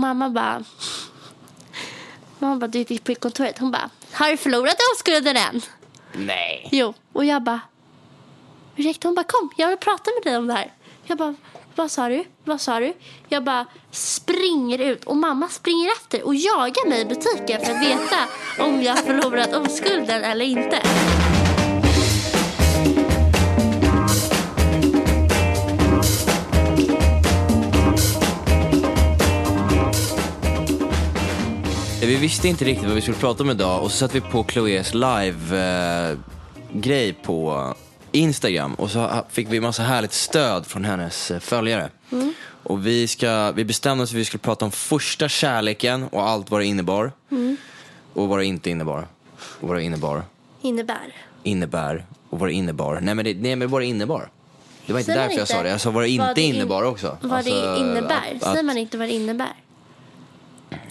mamma bara... Mamma bara, du gick på kontoret. Hon bara, har du förlorat oskulden än? Nej. Jo. Och jag bara, ursäkta? Hon bara, kom, jag vill prata med dig om det här. Jag bara, vad sa du? Vad sa du? Jag bara springer ut och mamma springer efter och jagar mig i butiken för att veta om jag förlorat oskulden eller inte. Vi visste inte riktigt vad vi skulle prata om idag och så satte vi på Chloés live-grej på Instagram och så fick vi massa härligt stöd från hennes eh, följare. Och vi, ska, vi bestämde oss för att vi skulle prata om första kärleken och allt vad det innebar. Och vad det inte innebar. Och vad det innebar. Innebär. Innebär. Och vad det innebar. Nej men, det, nej, men vad det innebar. Det var inte Säger därför jag inte sa det. Jag sa vad det vad inte det in- innebar också. Vad Alltså, det innebär. att- Säger att- man inte vad det innebär?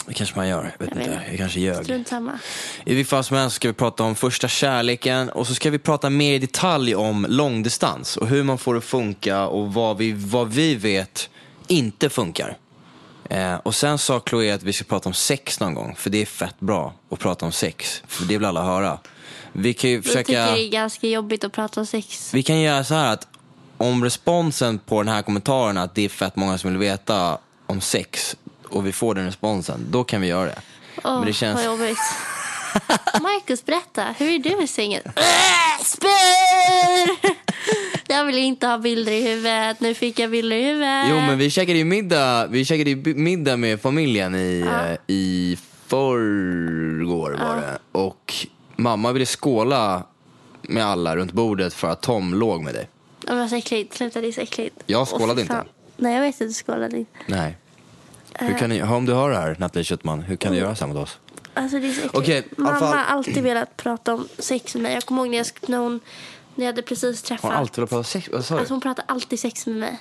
Det kanske man gör. Jag vet Jag inte. Jag kanske ljög. Strunt samma. I vilket fall som helst ska vi prata om första kärleken och så ska vi prata mer i detalj om långdistans och hur man får det att funka och vad vi, vad vi vet inte funkar. Eh, och sen sa Chloé att vi ska prata om sex någon gång, för det är fett bra att prata om sex. För det vill alla höra. Vi kan ju Jag tycker försöka... det är ganska jobbigt att prata om sex. Vi kan göra så här att om responsen på den här kommentaren att det är fett många som vill veta om sex och vi får den responsen, då kan vi göra det. Åh, Men det känns... vad jobbigt. Marcus, berätta. Hur är du i sängen? Äh, Spyr! Jag vill inte ha bilder i huvudet. Nu fick jag bilder i huvudet. Jo men vi käkade ju middag, vi käkade ju middag med familjen i, eh, i förrgår var det. Och mamma ville skåla med alla runt bordet för att Tom låg med dig. Det var så äckligt. Sluta, det är så äckligt. Jag skålade Åh, inte. Nej, jag vet att du skålade inte. Nej. Hur kan ni, om du hör det här Nathalie Köttman, hur kan du göra så här mot oss? Alltså det är så äckligt. Alla Mamma fall- har alltid velat prata om sex med mig. Jag kommer ihåg när, jag, när, hon, när jag hade precis träffat. Hon har alltid velat prata sex, vad sa du? Alltså hon pratar alltid sex med mig.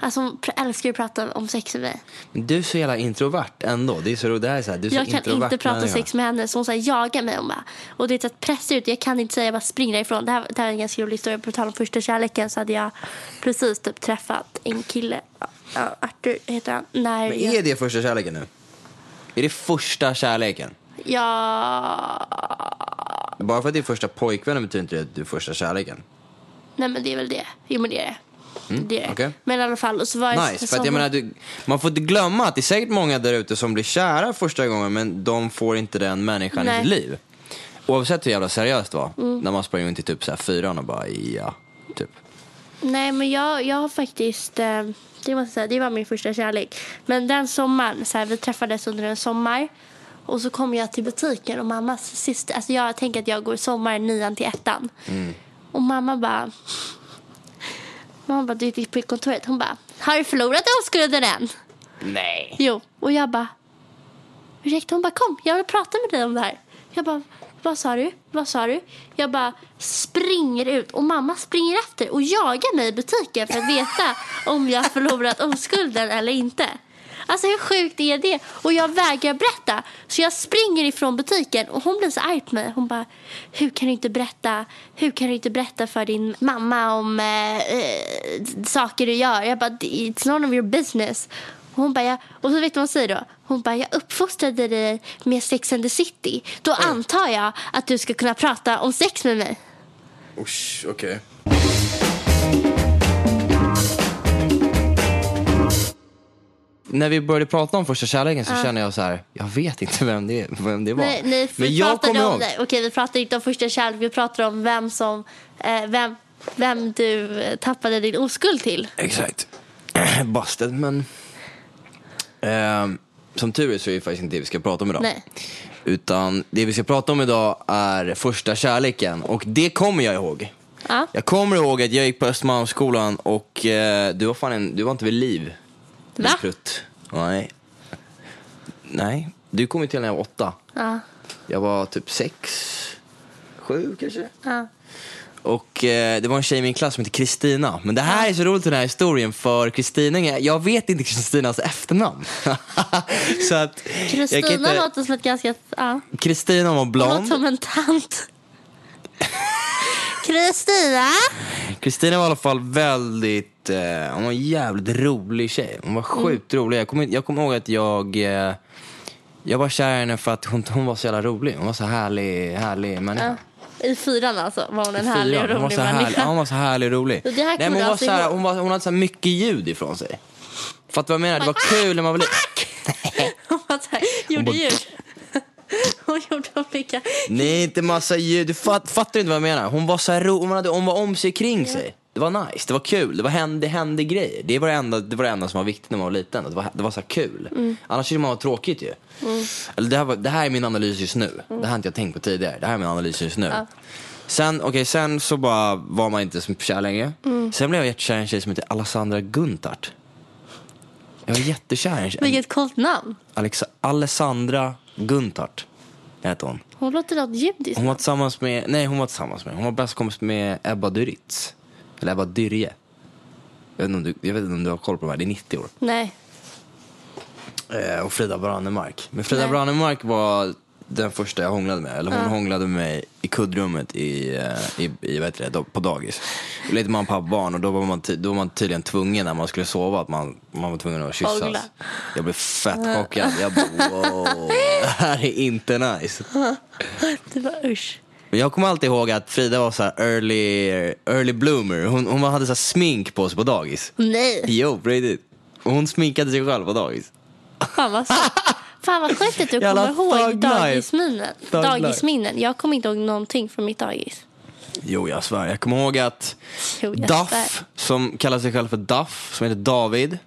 Alltså hon älskar att prata om sex med mig. Men du är så jävla introvert ändå. Det är så, det här är så här, du är så Jag kan inte prata människa. sex med henne så hon så här, jagar mig. Hon bara, och det är att pressa ut. Jag kan inte säga, jag bara springer därifrån. Det här, det här är en ganska rolig historia. På tal om första kärleken så hade jag precis typ träffat en kille. Ja, Arthur heter han. När Men jag, är det första kärleken nu? Är det första kärleken? ja, Bara för att det är första pojkvännen betyder inte det att du är första kärleken. nej men det är väl det. Jo men det är det. det, är det. okej. Men i alla fall. Och så var Nice, för att jag menar, du, man får inte glömma att det är säkert många där ute som blir kära första gången men de får inte den människan Nej. i sitt liv. Oavsett hur jävla seriöst det var. Mm. När man sprang runt i typ så här fyran och bara ja, typ. Nej, men jag, jag har faktiskt... Eh, det, måste säga, det var min första kärlek. Men den sommaren, så här, vi träffades under en sommar. Och så kom jag till butiken och mammas syster... Alltså jag tänker att jag går sommar nian till ettan. Och mamma bara... Mamma bara, du gick på kontoret. Hon bara, har du förlorat oskulden än? Nej. Jo. Och jag bara, ursäkta? Hon bara, kom, jag vill prata med dig om det här. Jag bara, vad sa du? Vad sa du? Jag bara springer ut och mamma springer efter och jagar mig i butiken för att veta om jag förlorat oskulden eller inte. Alltså hur sjukt är det? Och jag vägrar berätta. Så jag springer ifrån butiken och hon blir så arg på mig. Hon bara, hur kan du inte berätta, hur kan du inte berätta för din mamma om eh, eh, saker du gör? Jag bara, it's none of your business. Och hon bara, ja. och så vet du vad hon säger då? Hon bara, jag uppfostrade dig med Sex and the City. Då antar jag att du ska kunna prata om sex med mig. Usch, okej. När vi började prata om första kärleken så kände jag så här, jag vet inte vem det, vem det var. Nej, nej, Men jag pratade kommer om ihåg. det. Okej, vi pratade inte om första kärlek. Vi pratade om vem som, eh, vem, vem du eh, tappade din oskuld till. Exakt. Busted, men... Ehm, som tur är så är det faktiskt inte det vi ska prata om idag. Nej. Utan det vi ska prata om idag är första kärleken. Och det kommer jag ihåg. Ja. Jag kommer ihåg att jag gick på Östermalmsskolan och eh, du var fan en, du var inte vid liv. Va? Prutt. Nej. Nej. Du kom ju till när jag var åtta. Ja. Jag var typ sex, sju kanske. Ja. Och eh, det var en tjej i min klass som hette Kristina. Men det här är så roligt den här historien för Kristina, jag vet inte Kristinas efternamn. så att Kristina inte... låter som ett ganska... Ja. Kristina var Hon låter blond. som en tant. Kristina? Kristina var i alla fall väldigt eh, hon var en jävligt rolig tjej. Hon var sjukt rolig. Jag kommer, jag kommer ihåg att jag, eh, jag var kär i henne för att hon, hon var så jävla rolig. Hon var så härlig, härlig människa. I fyran alltså var hon en härlig och Fyran. Hon var rolig så härlig, ja, hon var så härlig och rolig. Så det här Nej, men hon, var alltså så här, hon, var, hon hade så mycket ljud ifrån sig. Fattar du vad jag menar? Det var kul när man var liten. Hon var så här, gjorde bara- ljud. Hon gjorde olika... Nej, inte massa ljud. Du fatt, fattar inte vad jag menar. Hon var så här ro, hon, hade, hon var om sig kring sig. Det var nice, det var kul, det, var hände, det hände grejer. Det var det, enda, det var det enda som var viktigt när man var liten. Det var, det var så kul. Mm. Annars tyckte man var tråkigt ju. Eller det, här var, det här är min analys just nu. Mm. Det här har inte jag tänkt på tidigare. Det här är min analys just nu. Sen, okay, sen så bara var man inte så kär längre. Mm. Sen blev jag jättekär i en tjej som heter Alessandra Guntart. Jag var jättekär i en tjej. Vilket coolt namn. Alexa, Alessandra Guntart hette hon. Hon låter något judiskt. Hon var tillsammans med, nej hon var tillsammans med, hon var bäst kompis med Ebba Dyritz. Eller Ebba Dyrje. Jag vet, inte om du, jag vet inte om du har koll på de här, det är 90 år. Nej. Eh, och Frida Brannemark. Men Frida Nej. Brannemark var den första jag hånglade med. Eller hon hånglade med mig i kuddrummet i, eh, i, i vad heter det, på dagis. Då lekte man pappa barn och då var, man då var man tydligen tvungen när man skulle sova att man, man var tvungen att kyssas. Hångla. Jag blev fett chockad. Jag bara wow, det här är inte nice. Det var usch. Men jag kommer alltid ihåg att Frida var så early, early bloomer. Hon, hon hade så smink på sig på dagis. Nej. Jo, på riktigt. Hon sminkade sig själv på dagis. Fan vad, Fan vad sjukt att du Jävla kommer ihåg dagisminnen. Dagisminnen. Jag kommer inte ihåg någonting från mitt dagis. Jo, jag svär. Jag kommer ihåg att Jo, Duff, svär. som kallar sig själv för Duff, som heter David.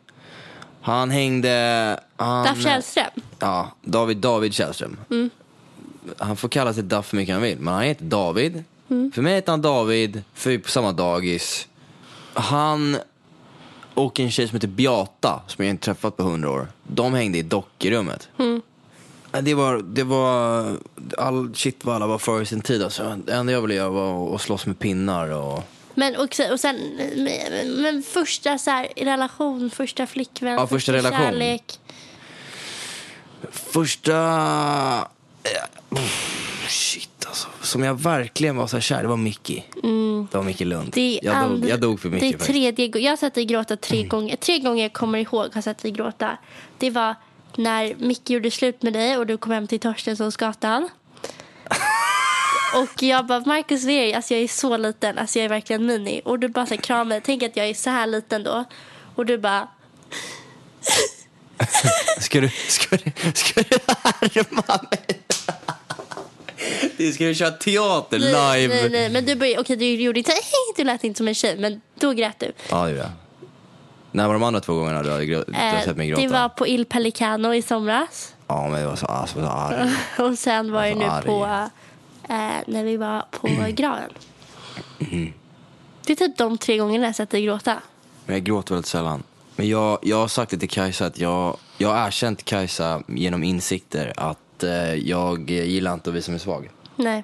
Han hängde... Han, Duff Källström. Ja, David David Källström. Han får kalla sig Duff hur mycket han vill, men han heter David. För mig heter han David, för vi är på samma dagis. Han och en tjej som heter Beata, som jag inte träffat på hundra år, de hängde i dockrummet. Ja, Det var, det var, all shit vad alla var före sin tid alltså. Det enda jag ville göra var att slåss med pinnar och... Men, och och sen, men, första så här, relation, första flickvän, Ja, första relation. kärlek. Första... eh, Shit alltså. Som jag verkligen var så här kär, det var Mickey. Det var Mickey Lund. Mm. Det är jag, dog, aldrig- jag dog för Det Mickey är faktiskt. tredje gången. Jag har sett dig gråta tre gånger. Tre gånger jag kommer ihåg har sett dig gråta. Det var när Micke gjorde slut med dig och du kom hem till Torstenssonsgatan. Och jag bara, Marcus Veri, alltså jag är så liten, alltså jag är verkligen mini. Och du bara så kramade. Tänk att jag är så här liten då. Och du bara, Ska du, ska du, ska du härma mig? Du ska du köra teater nej, live? nej, nej. Men du började, okej du gjorde inte, du lät inte som en tjej, men då grät du. Ja, det gjorde jag. När var de andra två gångerna du har, grå- du har Eh, sett mig gråta? det var på Il Pelicano i somras. Ja, men jag var så, alltså, så arg. Och sen var det nu Alltså, på, eh, när vi var på graven. Mm. Det är typ de tre gångerna jag sett dig gråta. Men jag gråter väldigt sällan. Men jag, jag har sagt det till Kajsa att jag, jag har erkänt Kajsa genom insikter att eh, jag gillar inte att visa mig svag. Nej,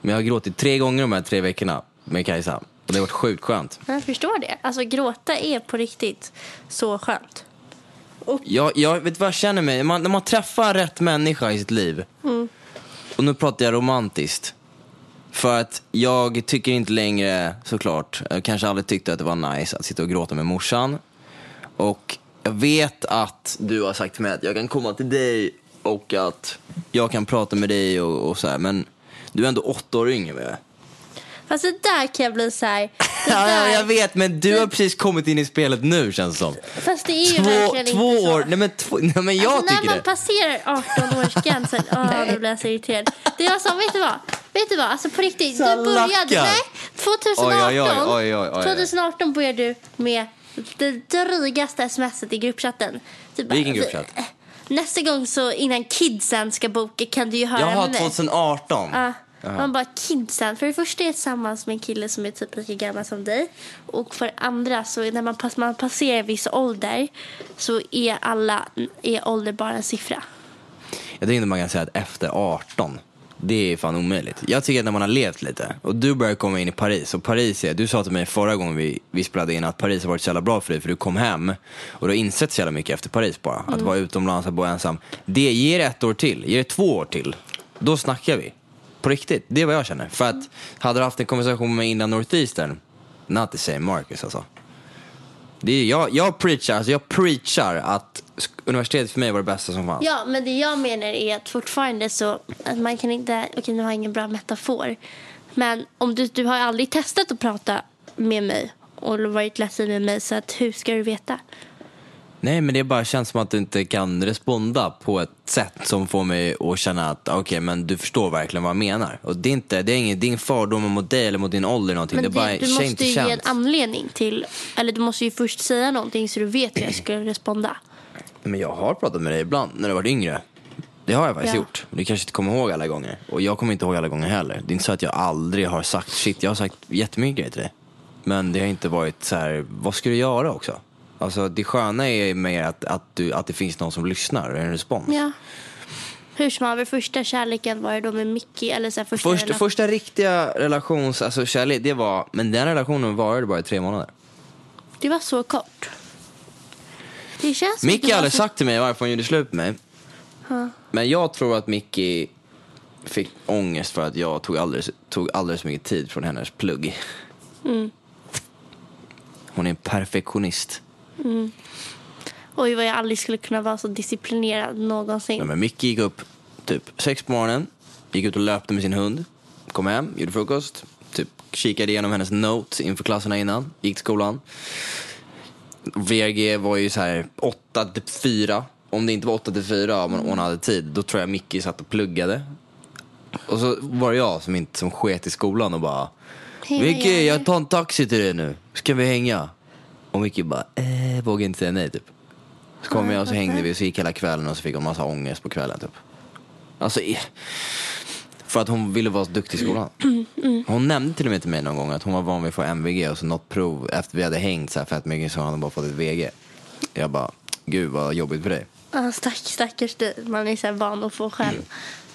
Men jag har gråtit tre gånger de här tre veckorna med Kajsa. Och det har varit sjukt skönt. jag förstår det. Alltså gråta är på riktigt så skönt. Jag, jag vet vad jag känner mig, man, när man träffar rätt människa i sitt liv. Och nu pratar jag romantiskt. För att jag tycker inte längre, såklart, jag kanske aldrig tyckte att det var nice att sitta och gråta med morsan. Och jag vet att du har sagt till mig att jag kan komma till dig och att jag kan prata med dig och, och så här. Men du är ändå åtta år yngre med. Fast det där kan jag bli så här. Ja, ja, jag vet, men du har precis kommit in i spelet nu känns det som. Fast det är ju Två, verkligen två inte så. år, nej men, två, nej, men jag alltså, när tycker man det. passerar 18-årsgränsen, åh, då blir jag så irriterad. Det var så, vet du vad? Vet du vad? Alltså på riktigt, du började, nej, 2018, Oj, oj, oj, oj, oj, oj. 2018 började du med det drygaste smset i gruppchatten. Du bara, Vilken gruppchatt? "Eh, Nästa gång så innan kidsen ska boka kan du ju höra Jaha, med mig. 2018. Ja. Man bara kidsen. För det första är jag tillsammans med en kille som är typ lika gammal som dig. Och för det andra så när man, pass, man passerar viss ålder så är alla är ålder bara en siffra. Jag tycker inte man kan säga att efter 18, det är fan omöjligt. Jag tycker att när man har levt lite och du börjar komma in i Paris och Paris är, du sa till mig förra gången vi, vi spelade in att Paris har varit så jävla bra för dig för du kom hem och du har insett så jävla mycket efter Paris bara. Att vara utomlands, att bo ensam. Det ger ett år till, ger det två år till. Då snackar vi. På riktigt, det är vad jag känner. För att hade du haft en konversation med mig innan Northeastern, not the same Marcus alltså. Det är, jag, jag preachar, alltså jag preachar att universitetet för mig var det bästa som fanns. Ja, men det jag menar är att fortfarande så att man kan inte, okej nu har jag ingen bra metafor, men om du, du har aldrig testat att prata med mig och varit ledsen med mig så att hur ska du veta? Nej, men det bara känns som att du inte kan responda på ett sätt som får mig att känna att okej, men du förstår verkligen vad jag menar. Och det är inte, det är ingen, det är ingen fördom mot dig eller mot din ålder eller någonting. Men det är bara det, du måste ju ge en anledning till, eller du måste ju först säga någonting så du vet hur jag ska responda. Men jag har pratat med dig ibland när du var yngre. Det har jag faktiskt Ja. gjort. Du kanske inte kommer ihåg alla gånger. Och jag kommer inte ihåg alla gånger heller. Det är inte så att jag aldrig har sagt shit. Jag har sagt jättemycket grejer till dig. Men det har inte varit så här, vad ska du göra också? Alltså det sköna är mer att, att, du, att det finns någon som lyssnar och en respons. Ja. Hur som haver, första kärleken var det då med Mickey? Eller så här, första Första, relation- första riktiga relations, alltså kärlek, det var, men den relationen varade bara i tre månader. Det var så kort. Det känns som att Micke det har aldrig så- sagt till mig varför hon gjorde slut med mig. Ja. Men jag tror att Mickey fick ångest för att jag tog alldeles, tog alldeles för mycket tid från hennes plugg. Mm. Hon är en perfektionist. Oj, vad jag aldrig skulle kunna vara så disciplinerad någonsin. Ja, men Mickey gick upp typ sex på morgonen, gick ut och löpte med sin hund, kom hem, gjorde frukost, typ kikade igenom hennes notes inför klasserna innan, gick till skolan. VRG var ju så här 8 till 4. Om det inte var 8 till 4 om hon hade tid, då tror jag Mickey satt och pluggade. Och så var det jag som, inte, som sket i skolan och bara du?" jag tar en taxi till dig nu. Ska vi hänga? Och Mickey bara, eh, vågar inte säga nej typ. Så kom jag och så hängde vi och så gick hela kvällen och så fick hon massa ångest på kvällen typ. Alltså, för att hon ville vara så duktig i skolan. Hon nämnde till och med till mig någon gång att hon var van vid att få MVG och så något prov efter vi hade hängt så här fett mycket så hade hon bara fått ett VG. Jag bara, gud vad jobbigt för dig. Ja, stack, stackars dig. Man är så van att få själv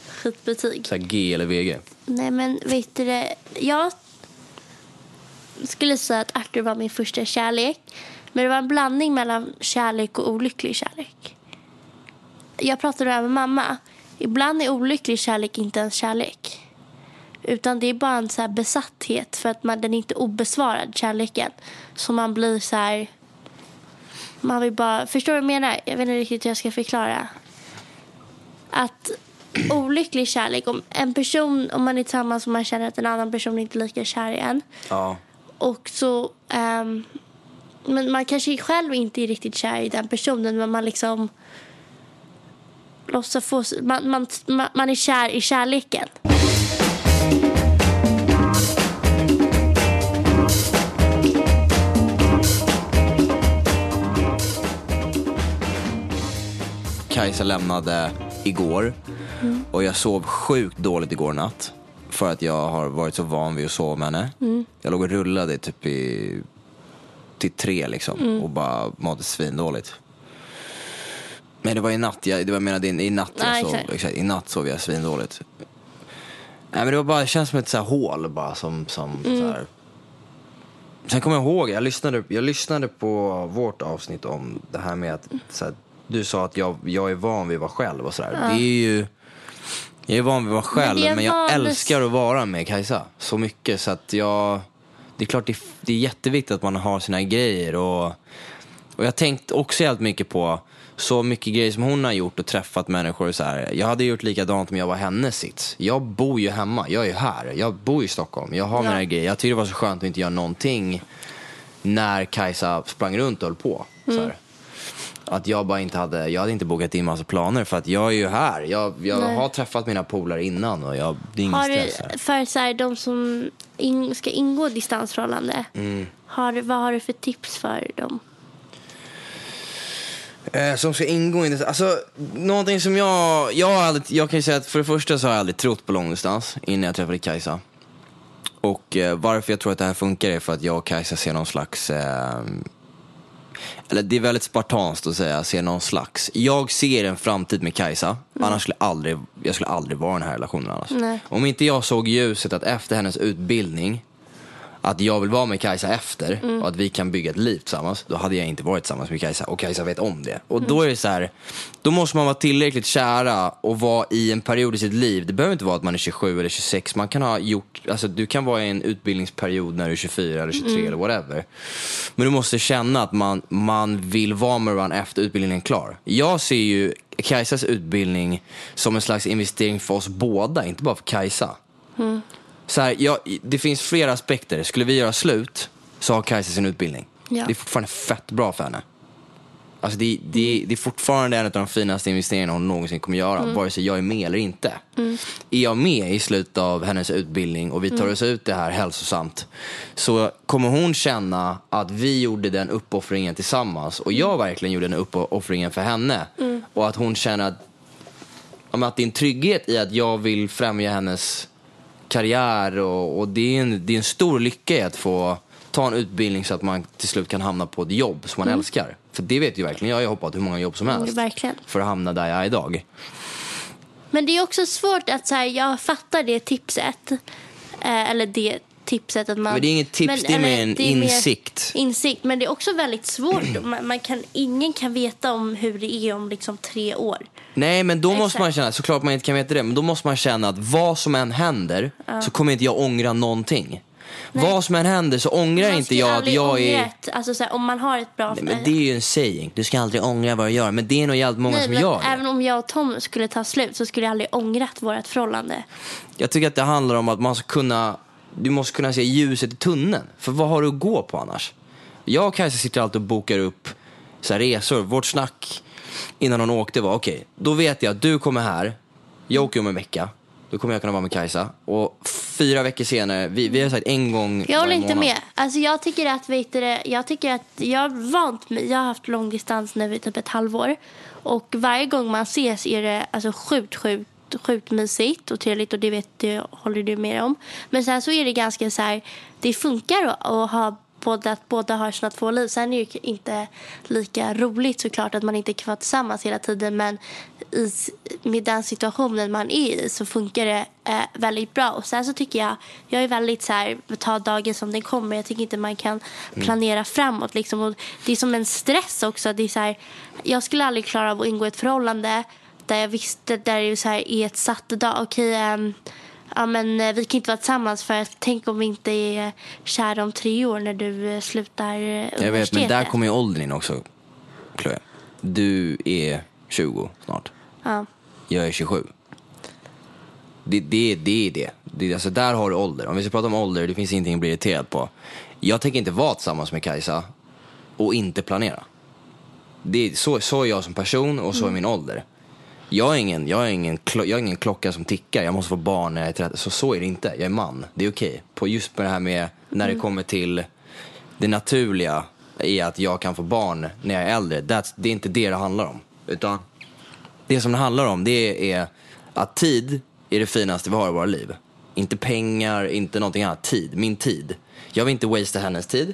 skitbetyg. Så G eller VG. Nej, men vet du det? Jag skulle säga att Arthur var min första kärlek. Men det var en blandning mellan kärlek och olycklig kärlek. Jag pratade med mamma. Ibland är olycklig kärlek inte ens kärlek. Utan det är bara en så här besatthet för att man, den är inte obesvarad, kärleken. Så man blir så här... Man vill bara... Förstår du vad jag menar? Jag vet inte riktigt hur jag ska förklara. Att olycklig kärlek, om en person, om man är tillsammans och man känner att en annan person inte är lika kär i en. Ja. Och så... ehm, men man kanske själv inte är riktigt kär i den personen men man liksom låtsas få... Man, man, man, är kär i kärleken. Kajsa lämnade igår och jag sov sjukt dåligt igår natt. För att jag har varit så van vid att sova med henne. Jag låg och rullade typ i, till tre liksom och bara mådde svindåligt. Men det var i natt, jag, det var, jag menade i, natt jag Ja, sov, exakt. exakt, i natt sov jag svindåligt. Nej men det var bara, det känns som ett så här hål bara som, som så här. Sen kommer jag ihåg, jag lyssnade, jag lyssnade på vårt avsnitt om det här med att så här, du sa att jag, jag är van vid att vara själv och sådär. Det är ju, jag är van vid att vara Men själv är men, jag vanligt- älskar att vara med Kajsa så mycket så att jag, det är klart det, det är jätteviktigt att man har sina grejer och, och jag tänkt också jävligt mycket på så mycket grejer som hon har gjort och träffat människor så här. Jag hade gjort likadant om jag var hennes sits. Jag bor ju hemma, jag är ju här. Jag bor i Stockholm, jag har Ja. mina grejer. Jag tyckte det var så skönt att inte göra någonting när Kajsa sprang runt och höll på. Mm. Att jag bara inte hade, jag hade inte bokat in massa planer för att jag är ju här. Jag, jag Nej. har träffat mina polare innan och jag, det är ingen Har stress här. för så här, de som in, ska ingå i distansförhållande, Mm. har, vad har du för tips för dem? Eh, som ska ingå i det. Alltså, någonting som jag... Jag, aldrig, jag kan ju säga att för det första så har jag aldrig trott på långdistans innan jag träffade Kajsa. Och eh, varför jag tror att det här funkar är för att jag och Kajsa ser någon slags... Eh, eller det är väldigt spartanskt att säga, ser någon slags. Jag ser en framtid med Kajsa, annars skulle jag aldrig, jag skulle aldrig vara i den här relationen annars. Nej. Om inte jag såg ljuset att efter hennes utbildning att jag vill vara med Kajsa efter Mm. och att vi kan bygga ett liv tillsammans, då hade jag inte varit tillsammans med Kajsa och Kajsa vet om det. Och Mm. då är det så här, då måste man vara tillräckligt kära och vara i en period i sitt liv. Det behöver inte vara att man är 27 eller 26, man kan ha gjort, alltså du kan vara i en utbildningsperiod när du är 24 eller 23 eller whatever. Men du måste känna att man, man vill vara med varandra efter utbildningen är klar. Jag ser ju Kajsas utbildning som en slags investering för oss båda, inte bara för Kajsa. Så här, jag, det finns flera aspekter. Skulle vi göra slut så har Kajsa sin utbildning. Ja. Det är fortfarande fett bra för henne. Alltså det, det, det är fortfarande en av de finaste investeringarna hon någonsin kommer göra, vare sig jag är med eller inte. Är jag med i slutet av hennes utbildning och vi tar oss ut det här hälsosamt så kommer hon känna att vi gjorde den uppoffringen tillsammans och jag verkligen gjorde den uppoffringen för henne. Och att hon känner att, att det är en trygghet i att jag vill främja hennes karriär och, och det, är en, det är en stor lycka att få ta en utbildning så att man till slut kan hamna på ett jobb som man älskar. För det vet ju verkligen jag, jag har hoppat hur många jobb som helst. Mm, verkligen. För att hamna där jag är idag. Men det är också svårt att så här, jag fattar det tipset. Eh, eller det tipset att man... Men det är inget tips, det är mer en är mer insikt. insikt. Men det är också väldigt svårt. Man, man kan, ingen kan veta om hur det är om liksom tre år. Nej men då måste Exakt. man känna, såklart man inte kan veta det, men då måste man känna att vad som än händer så kommer inte jag ångra någonting. Vad som än händer så ångrar inte jag att jag är... ett- Alltså så här, om man har ett bra... Nej, men det är ju en saying, du ska aldrig ångra vad du gör. Men det är nog jävligt många Nej, som men gör det. Även om jag och Tom skulle ta slut så skulle jag aldrig ångrat vårt förhållande. Jag tycker att det handlar om att man ska kunna, du måste kunna se ljuset i tunneln. För vad har du att gå på annars? Jag och Kajsa sitter alltid och bokar upp så resor. Vårt snack innan hon åkte var, okej, då vet jag att du kommer här, jag åker om en vecka, då kommer jag kunna vara med Kajsa. Och fyra veckor senare, vi, vi har sagt en gång Jag håller inte med. Alltså jag tycker att, vet du, jag tycker att jag har vant mig. Jag har haft långdistans nu i typ ett halvår. Och varje gång man ses är det alltså sjukt, sjukt sjukt mysigt och trevligt och det vet du, håller du med om. Men sen så är det ganska så här, det funkar att, att ha båda, att båda har sina två liv. Sen är det inte lika roligt såklart att man inte kan vara tillsammans hela tiden men i, med den situationen man är i så funkar det eh, väldigt bra. Och sen så tycker jag, jag är väldigt så här, ta dagen som den kommer. Jag tycker inte man kan planera framåt liksom. Och det är som en stress också. Det är så här, jag skulle aldrig klara av att ingå i ett förhållande där jag visste, där det så här är ett satt dag. Okej, ehm, ja, men eh, vi kan inte vara tillsammans för att tänk om vi inte är kära om tre år när du eh, slutar eh, Jag vet, men universitetet. där kommer ju åldern in också, Chloe. Du är 20 snart. ja. Jag är 27. Det, det, det är det. det. Alltså där har du ålder. Om vi ska prata om ålder, det finns ingenting att bli irriterad på. Jag tänker inte vara tillsammans med Kajsa och inte planera. Det är, så, så är jag som person och så är min ålder. Jag är, ingen, jag, är ingen, jag är ingen klocka som tickar, jag måste få barn när jag är 30. Så, så är det inte, jag är man. Det är okej. På just det här med när det kommer till det naturliga i att jag kan få barn när jag är äldre. That's, det är inte det det handlar om. Utan det som det handlar om det är att tid är det finaste vi har i våra liv. Inte pengar, inte någonting annat. Tid, min tid. Jag vill inte wastea hennes tid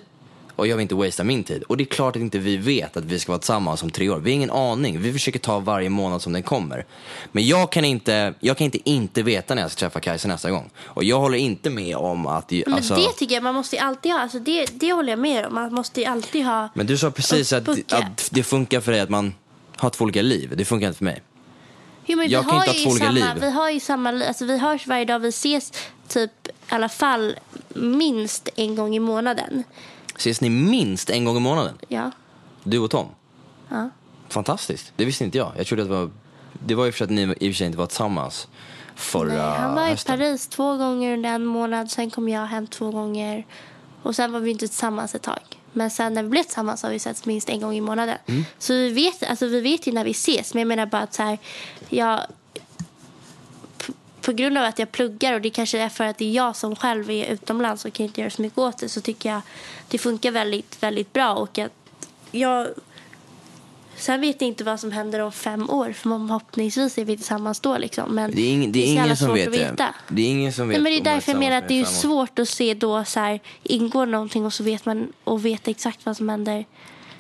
och jag vill inte wastea min tid. Och det är klart att inte vi vet att vi ska vara tillsammans om tre år. Vi har ingen aning. Vi försöker ta varje månad som den kommer. Men jag kan inte, jag kan inte inte veta när jag ska träffa Kajsa nästa gång. Och jag håller inte med om att... Men Alltså, det tycker jag man måste alltid ha. Alltså det, det håller jag med om. Man måste alltid ha. men du sa precis att, att det funkar för dig att man har två olika liv. Det funkar inte för mig. Jo, men Jag vi kan har inte ha två olika samma, liv. Vi har ju samma liv. Alltså vi hörs varje dag. Vi ses typ i alla fall minst en gång i månaden. Ses ni minst en gång i månaden? Ja. Du och Tom? ja. Fantastiskt. Det visste inte jag. Jag trodde att det var... Det var ju för att ni i och för sig inte var tillsammans förra Nej, han var i hösten. Paris två gånger under en månad. Sen kom jag hem två gånger. Och sen var vi inte tillsammans ett tag. Men sen när vi blev tillsammans har vi setts minst en gång i månaden. Mm. Så vi vet, alltså vi vet ju när vi ses. Men jag menar bara att så här, jag, på grund av att jag pluggar och det kanske är för att det är jag som själv är utomlands och kan inte göra så mycket åt det så tycker jag det funkar väldigt, väldigt bra. Och att jag, sen vet jag inte vad som händer om fem år för förhoppningsvis är vi tillsammans då. Liksom. Men Det är, ing, det är så jävla ingen som vet att det. Det är ingen som vet Nej, men det är därför jag menar att det är svårt att se då så här, ingår någonting och så vet man och vet exakt vad som händer.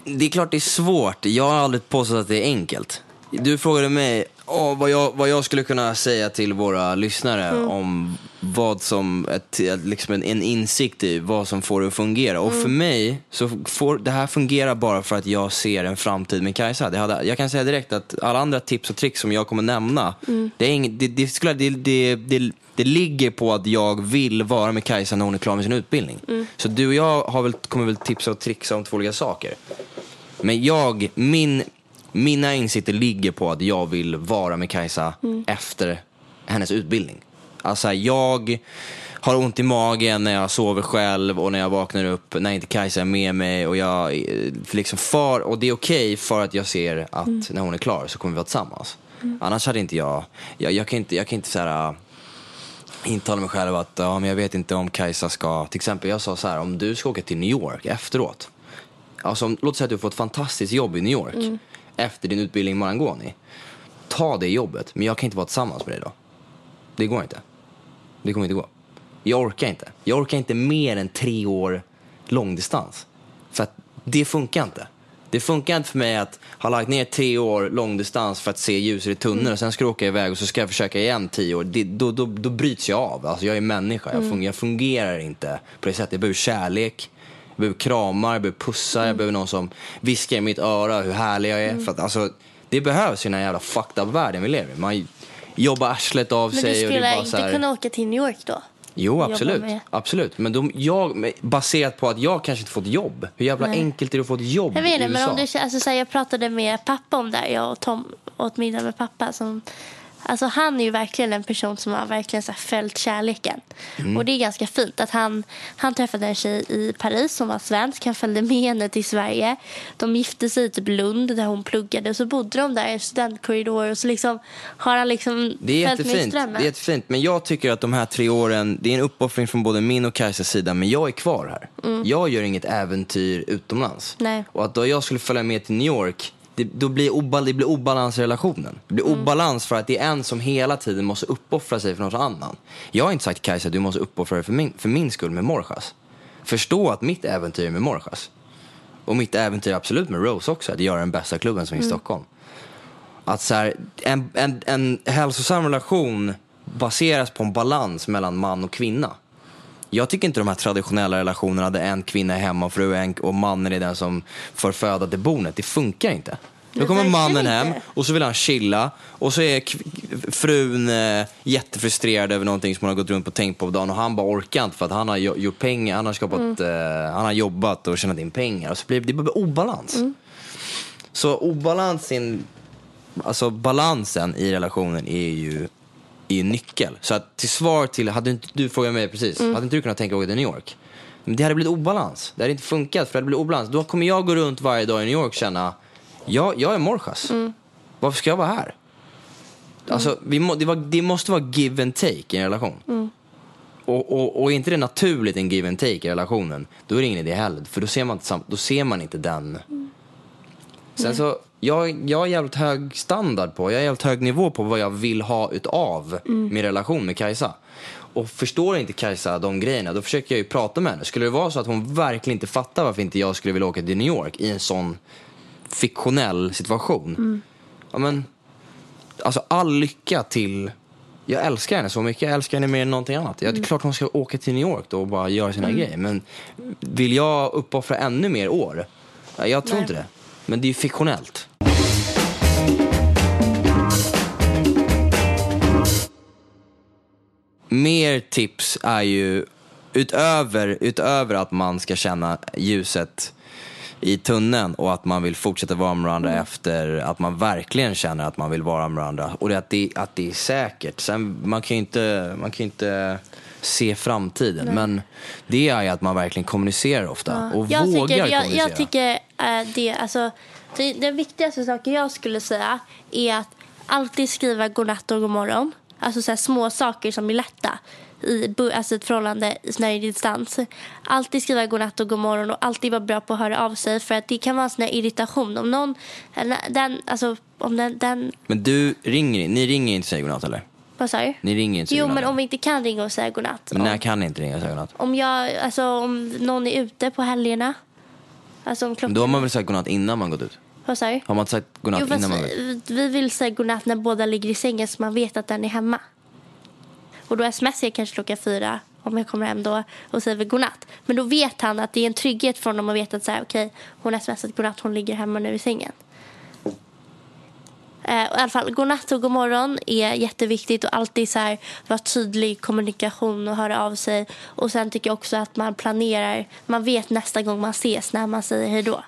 Det är klart det är svårt. Jag har aldrig påstått att det är enkelt. Du frågade mig åh, vad, jag, vad jag skulle kunna säga till våra lyssnare Mm. om vad som, ett, liksom en, en insikt i vad som får det att fungera. Och Mm. för mig så får det här fungera bara för att jag ser en framtid med Kajsa. Det hade, jag kan säga direkt att alla andra tips och tricks som jag kommer nämna, Mm. det, är ing, det, det, skulle, det, det, det, det ligger på att jag vill vara med Kajsa när hon är klar med sin utbildning. Mm. Så du och jag har väl, kommer väl tipsa och trixa om två olika saker. Men jag, min, mina insikter ligger på att jag vill vara med Kajsa efter hennes utbildning. Alltså jag har ont i magen när jag sover själv och när jag vaknar upp när inte Kajsa är med mig och jag eh, liksom far, och det är okej för att jag ser att när hon är klar så kommer vi vara tillsammans. Annars hade inte jag, jag, jag kan inte, jag kan inte så här, intala mig själv att ja, men jag vet inte om Kajsa ska, till exempel jag sa så här, om du ska åka till New York efteråt. Alltså, om, låt säga att du får ett fantastiskt jobb i New York efter din utbildning Marangoni. Ta det jobbet, men jag kan inte vara tillsammans med dig då. Det går inte. Det kommer inte gå. Jag orkar inte. Jag orkar inte mer än tre år långdistans. För att det funkar inte. Det funkar inte för mig att ha lagt ner tre år långdistans för att se ljuset i tunneln och sen ska du åka iväg och så ska jag försöka igen tio år. Det, då, då, då bryts jag av. Alltså jag är människa. Jag, fungerar, jag fungerar inte på det sättet. Jag behöver kärlek. Jag behöver kramar, jag behöver pussar, jag behöver någon som viskar i mitt öra hur härlig jag är. För att, alltså, det behövs i den här jävla fucked up världen vi lever i. Man jobbar arslet av Men sig du och det är skulle bara inte här... kunna åka till New York då? Jo, absolut. absolut. Men de, jag, men baserat på att jag kanske inte fått jobb. Hur jävla Nej. enkelt är det att få ett jobb Jag vet i inte, USA? men om du, alltså, så här, jag pratade med pappa om det här. Jag och Tom åt middag med pappa. Som, alltså, han är ju verkligen en person som har verkligen så följt kärleken. Mm. Och det är ganska fint att han, han träffade en tjej i Paris som var svensk. Han följde med henne till Sverige. De gifte sig i typ Lund där hon pluggade. Och så bodde de där i en studentkorridor. Och så liksom har han liksom Det är följt med i jättefint. Det är jättefint. Men jag tycker att de här tre åren, det är en uppoffring från både min och Kajsas sida, men jag är kvar här. Jag gör inget äventyr utomlands. Mm. Nej. Och att då jag skulle följa med till New York, det, då blir obal, det blir obalans i relationen. Det Mm. blir obalans för att det är en som hela tiden måste uppoffra sig för någon annan. Jag har inte sagt Kajsa, du måste uppoffra dig för min, för min skull med Morjas. Förstå att mitt äventyr är med Morjas. Och mitt äventyr absolut med Rose också, att göra den bästa klubben som är i Stockholm. Att så här, en, en, en hälsosam relation baseras på en balans mellan man och kvinna. Jag tycker inte de här traditionella relationerna där en kvinna är hemmafru och, en, och mannen är den som får föda till bonet. Det funkar inte. Då kommer mannen hem och så vill han chilla och så är frun eh, jättefrustrerad över någonting som hon har gått runt och tänkt på dagen och han bara orkar inte för att han har jo- gjort pengar, han har skapat, Mm. eh, han har jobbat och tjänat in pengar och så blir det blir obalans. Mm. Så obalansen, alltså balansen i relationen är ju, är ju nyckel. Så att till svar till, hade inte, du frågat mig precis, Mm. hade inte du kunnat tänka dig åka till New York? Men det hade blivit obalans. Det hade inte funkat för det hade blivit obalans. Då kommer jag gå runt varje dag i New York och känna, jag, jag är Morjas. Mm. Varför ska jag vara här? Alltså, vi må, det, var, det måste vara give and take i en relation. Mm. Och, och, och är inte det naturligt en give and take i relationen, då är det ingen idé heller. För då ser man inte, då ser man inte den. Sen så, jag, jag har jävligt hög standard på, jag har jävligt hög nivå på vad jag vill ha utav min relation med Kajsa. Och förstår inte Kajsa de grejerna, då försöker jag ju prata med henne. Skulle det vara så att hon verkligen inte fattar varför inte jag skulle vilja åka till New York i en sån fiktionell situation. Ja men, alltså all lycka till jag älskar henne så mycket, jag älskar henne mer än någonting annat. Ja, det är klart hon ska åka till New York då och bara göra sina grejer. Men vill jag uppoffra ännu mer år? Ja, Jag tror Nej. inte det. Men det är ju fiktionellt. Mer tips är ju utöver, utöver att man ska känna ljuset i tunneln och att man vill fortsätta vara med varandra efter att man verkligen känner att man vill vara med varandra. Och det, att, det, att det är säkert. Sen, man kan ju inte, man kan inte se framtiden. Men det är att man verkligen kommunicerar ofta och jag vågar tycker, jag, kommunicera. jag tycker äh, det, alltså, det, den viktigaste saken jag skulle säga är att alltid skriva godnatt och godmorgon. Alltså så här, små saker som är lätta i alltså ett förhållande när det är distans. Alltid skriva godnatt och godmorgon och alltid vara bra på att höra av sig för att det kan vara en sån här irritation. Om någon, den, alltså om den, den Men du ringer, ni ringer inte och säger godnatt eller? Vad sa du? Ni ringer inte Jo godnatt? men om vi inte kan ringa och säga godnatt. Men om, när kan ni inte ringa och säga godnatt? om jag, alltså om någon är ute på helgerna. Alltså om klockan då har man väl sagt godnatt innan man gått ut? Vad sa du? Har man inte sagt godnatt Jo, fast innan man vet? vi, vi vill säga godnatt när båda ligger i sängen så man vet att den är hemma. Och då smsar jag kanske klockan fyra om jag kommer hem då och säger godnatt. Men då vet han att det är en trygghet för honom att veta att så här, okej, hon har smsat godnatt, hon ligger hemma nu i sängen. Eh, I alla fall, godnatt och godmorgon är jätteviktigt och alltid så här, vara tydlig kommunikation och höra av sig. Och sen tycker jag också att man planerar, man vet nästa gång man ses när man säger hej då.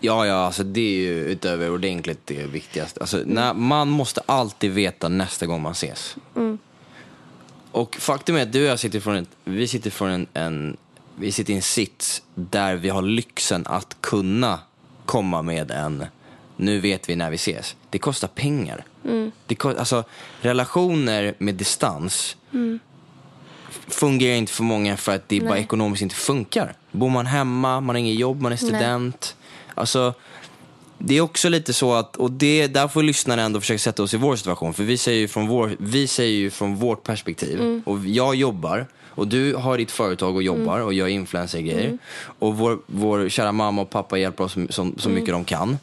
Ja, ja, alltså det är ju utöver ordentligt det viktigaste. Alltså, när, man måste alltid veta nästa gång man ses. Och faktum är att du och jag sitter från en, vi sitter från en, en, vi sitter i en sits där vi har lyxen att kunna komma med en, nu vet vi när vi ses. Det kostar pengar. Det, ko- alltså, relationer med distans fungerar inte för många för att det bara Nej. ekonomiskt inte funkar. Bor man hemma, man har inget jobb, man är student. Alltså, det är också lite så att, och det, där får lyssnarna ändå försöka sätta oss i vår situation. För vi säger ju från, vår, vi säger ju från vårt perspektiv. Och jag jobbar, och du har ditt företag och jobbar och gör influencer-grejer. Och vår, vår kära mamma och pappa hjälper oss så, så mycket de kan.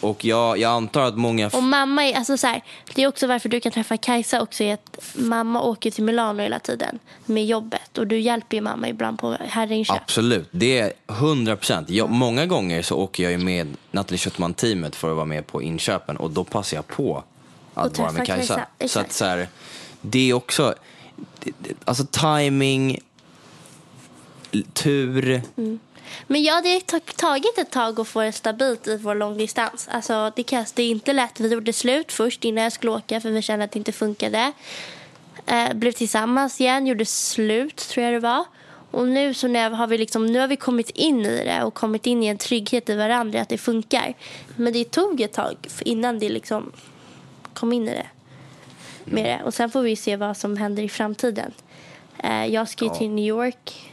Och jag, jag antar att många... Och mamma är, alltså så här, det är också varför du kan träffa Kajsa också är att mamma åker till Milano hela tiden med jobbet och du hjälper ju mamma ibland på herrinköp. Absolut, det är 100 procent. Många gånger så åker jag ju med Nathalie Köttman-teamet för att vara med på inköpen och då passar jag på att vara med Kajsa. Kajsa, Så att så här, det är också, alltså timing, tur. Men ja, det har tag- tagit ett tag att få det stabilt i vår långdistans. Alltså, det, krävs, det är inte lätt. Vi gjorde slut först innan jag skulle åka för vi kände att det inte funkade. Eh, blev tillsammans igen, gjorde slut tror jag det var. Och nu så när har vi liksom, nu har vi kommit in i det och kommit in i en trygghet i varandra att det funkar. Men det tog ett tag innan det liksom kom in i det. Med det. Och sen får vi se vad som händer i framtiden. Eh, jag ska ju Ja. till New York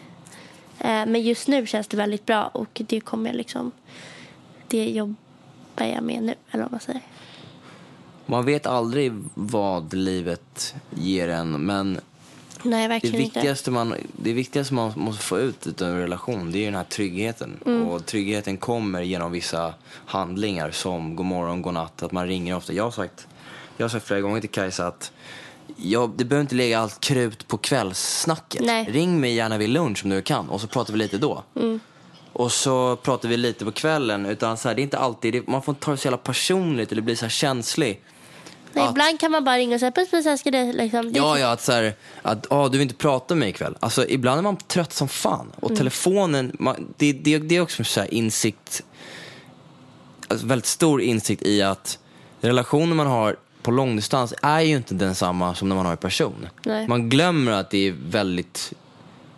Men just nu känns det väldigt bra och det kommer jag liksom... Det jobbar jag med nu, eller vad man säger. Man vet aldrig vad livet ger en, men Nej, det viktigaste, man, det viktigaste man måste få ut ur en relation, det är ju den här tryggheten. Mm. Och tryggheten kommer genom vissa handlingar som god morgon, god natt, att man ringer ofta. Jag har sagt, jag har sagt flera gånger till Kajsa att jag, det behöver inte lägga allt krut på kvällssnacket. Nej. Ring mig gärna vid lunch om du kan och så pratar vi lite då. Mm. Och så pratar vi lite på kvällen. Utan så här, det är inte alltid, det, man får inte ta det så jävla personligt eller bli så här känslig. Nej, att- ibland kan man bara ringa och säga puss puss älskar dig. Liksom. Det Ja, ja, att så här, att ah, du vill inte prata med mig ikväll. Alltså, ibland är man trött som fan. Och Mm. telefonen, man, det, det, det är också så här insikt, alltså väldigt stor insikt i att relationer man har på långdistans är ju inte densamma som när man har i person. Nej. Man glömmer att det är väldigt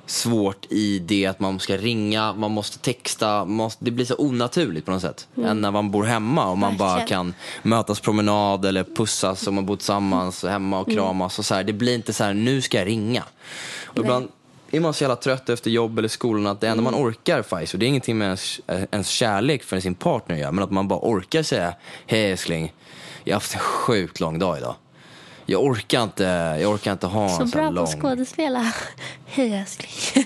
svårt i det att man ska ringa, man måste texta, man måste, det blir så onaturligt på något sätt. Än när man bor hemma och man bara Mm. Verkligen. kan mötas promenad eller pussas och man bor tillsammans hemma och kramas och så här. Det blir inte så här, nu ska jag ringa. Och Nej. ibland är man så jävla trött efter jobb eller skolan att det enda man orkar faktiskt, och det är ingenting med ens, ens kärlek för sin partner göra, men att man bara orkar säga, hej älskling, jag har haft en sjukt lång dag idag. Jag orkar inte, jag orkar inte ha Så en sån bra lång... på skådespela. Hej älskling.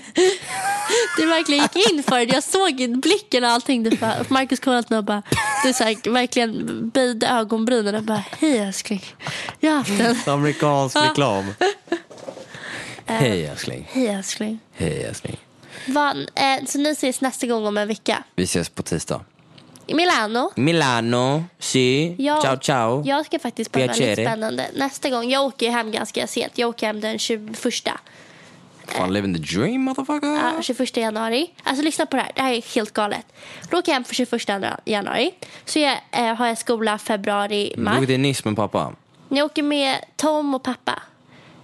Du verkligen gick in för det. Jag såg i blicken och allting. Du bara, Marcus kom alltid och bara, du så här, verkligen böjde ögonbrynen och bara, hej älskling. Jag har haft en. Amerikansk reklam. Hej älskling. Hej älskling. Hej älskling. Vad, eh, så ni ses nästa gång om en vecka? Vi ses på tisdag. I Milano? Milano, si, Jag, ciao ciao. Jag ska faktiskt på väldigt Piacere. spännande. Nästa gång, jag åker hem ganska sent. Jag åker hem den 21. Fan, living the dream motherfucker. Ja, 21 januari. Alltså lyssna på det här, det här är helt galet. Då åker jag hem för 21 januari. Så jag, eh, har jag skola februari, Du mars. åker till Nice med pappa. Jag åker med Tom och pappa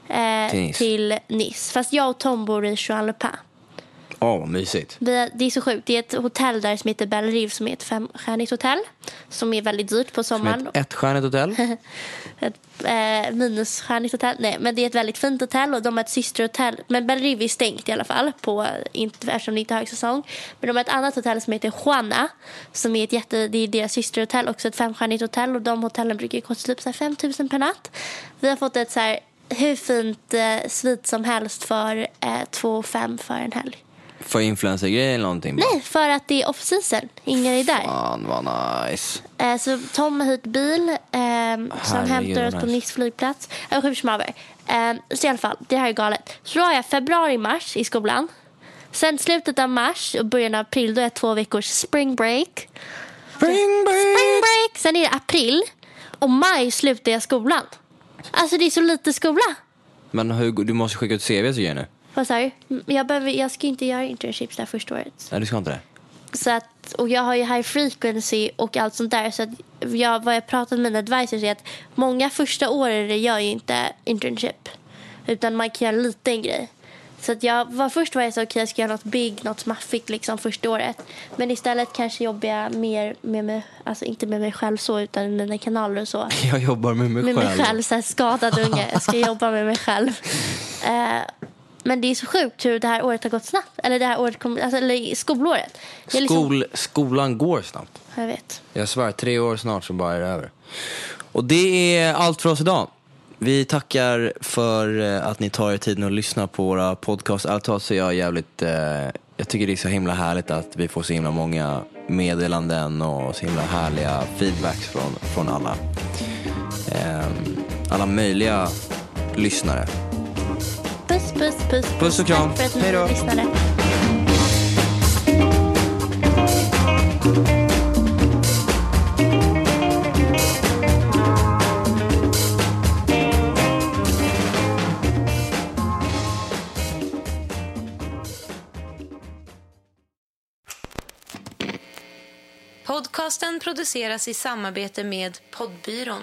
eh, Till Nice. till Nice. Fast jag och Tom bor i Juan-le-Pin. Åh, vad mysigt. Vi, det är så sjukt. Det är ett hotell där som heter Bellerive som är ett femstjärnigt hotell. Som är väldigt dyrt på Som sommaren. ett ettstjärnigt hotell. ett eh, minusstjärnigt hotell. Nej, men det är ett väldigt fint hotell och de har ett systerhotell. Men Bellerive är stängt i alla fall på, inte, eftersom det inte är högsäsong. Men de har ett annat hotell som heter Juana. Som är ett jätte, det är deras systerhotell, också ett femstjärnigt hotell. Och de hotellen brukar kosta typ så här 5 000 per natt. Vi har fått ett så här hur fint eh, svit som helst för eh, 2 5 för en helg. För influencer-grejer eller någonting? bara? Nej, för att det är off-season. Ingen är där. Fan vad nice. Eh, Så Tom har hyrt bil eh, som hämtar oss vad på nice. Nice flygplats. Som haver. Eh, Så i alla fall, det här är galet. Så då har jag februari, mars i skolan. Sen slutet av mars och början av april, då är jag två veckors spring break. Spring break! Spring break! Sen är det april och maj slutar jag skolan. Alltså det är så lite skola. Men hur, du måste skicka ut CV så nu. Vad sa du? Jag, behöver, jag ska inte göra internships det här första året. Nej, du ska inte det? Så att, och jag har ju high frequency och allt sånt där. Så att jag, vad jag pratat med mina advisors är att många första åren gör ju inte internship. Utan man kan göra en liten grej. Så att jag var, först var jag så okej jag ska göra något big, något maffigt liksom första året. Men istället kanske jobbar jag mer med mig, alltså inte med mig själv så utan med mina kanaler och så. Jag jobbar med mig Med själv. mig själv, så här skadad unge. Jag ska jobba med mig själv. Eh, men det är så sjukt hur det här året har gått snabbt. Eller det här året kom, alltså, eller skolåret. Liksom- Skol, skolan går snabbt. Jag vet. Jag svär, tre år snart så bara är det över. Och det är allt för oss idag. Vi tackar för eh, att ni tar er tiden att lyssna på våra podcast. Allt så är jag jävligt, eh, jag tycker det är så himla härligt att vi får så himla många meddelanden och så himla härliga feedbacks från, från alla. Ehm, alla möjliga lyssnare. Puss, puss, puss. Puss och kram. Tack för att ni Hej då. lyssnade. Podcasten produceras i samarbete med Poddbyrån.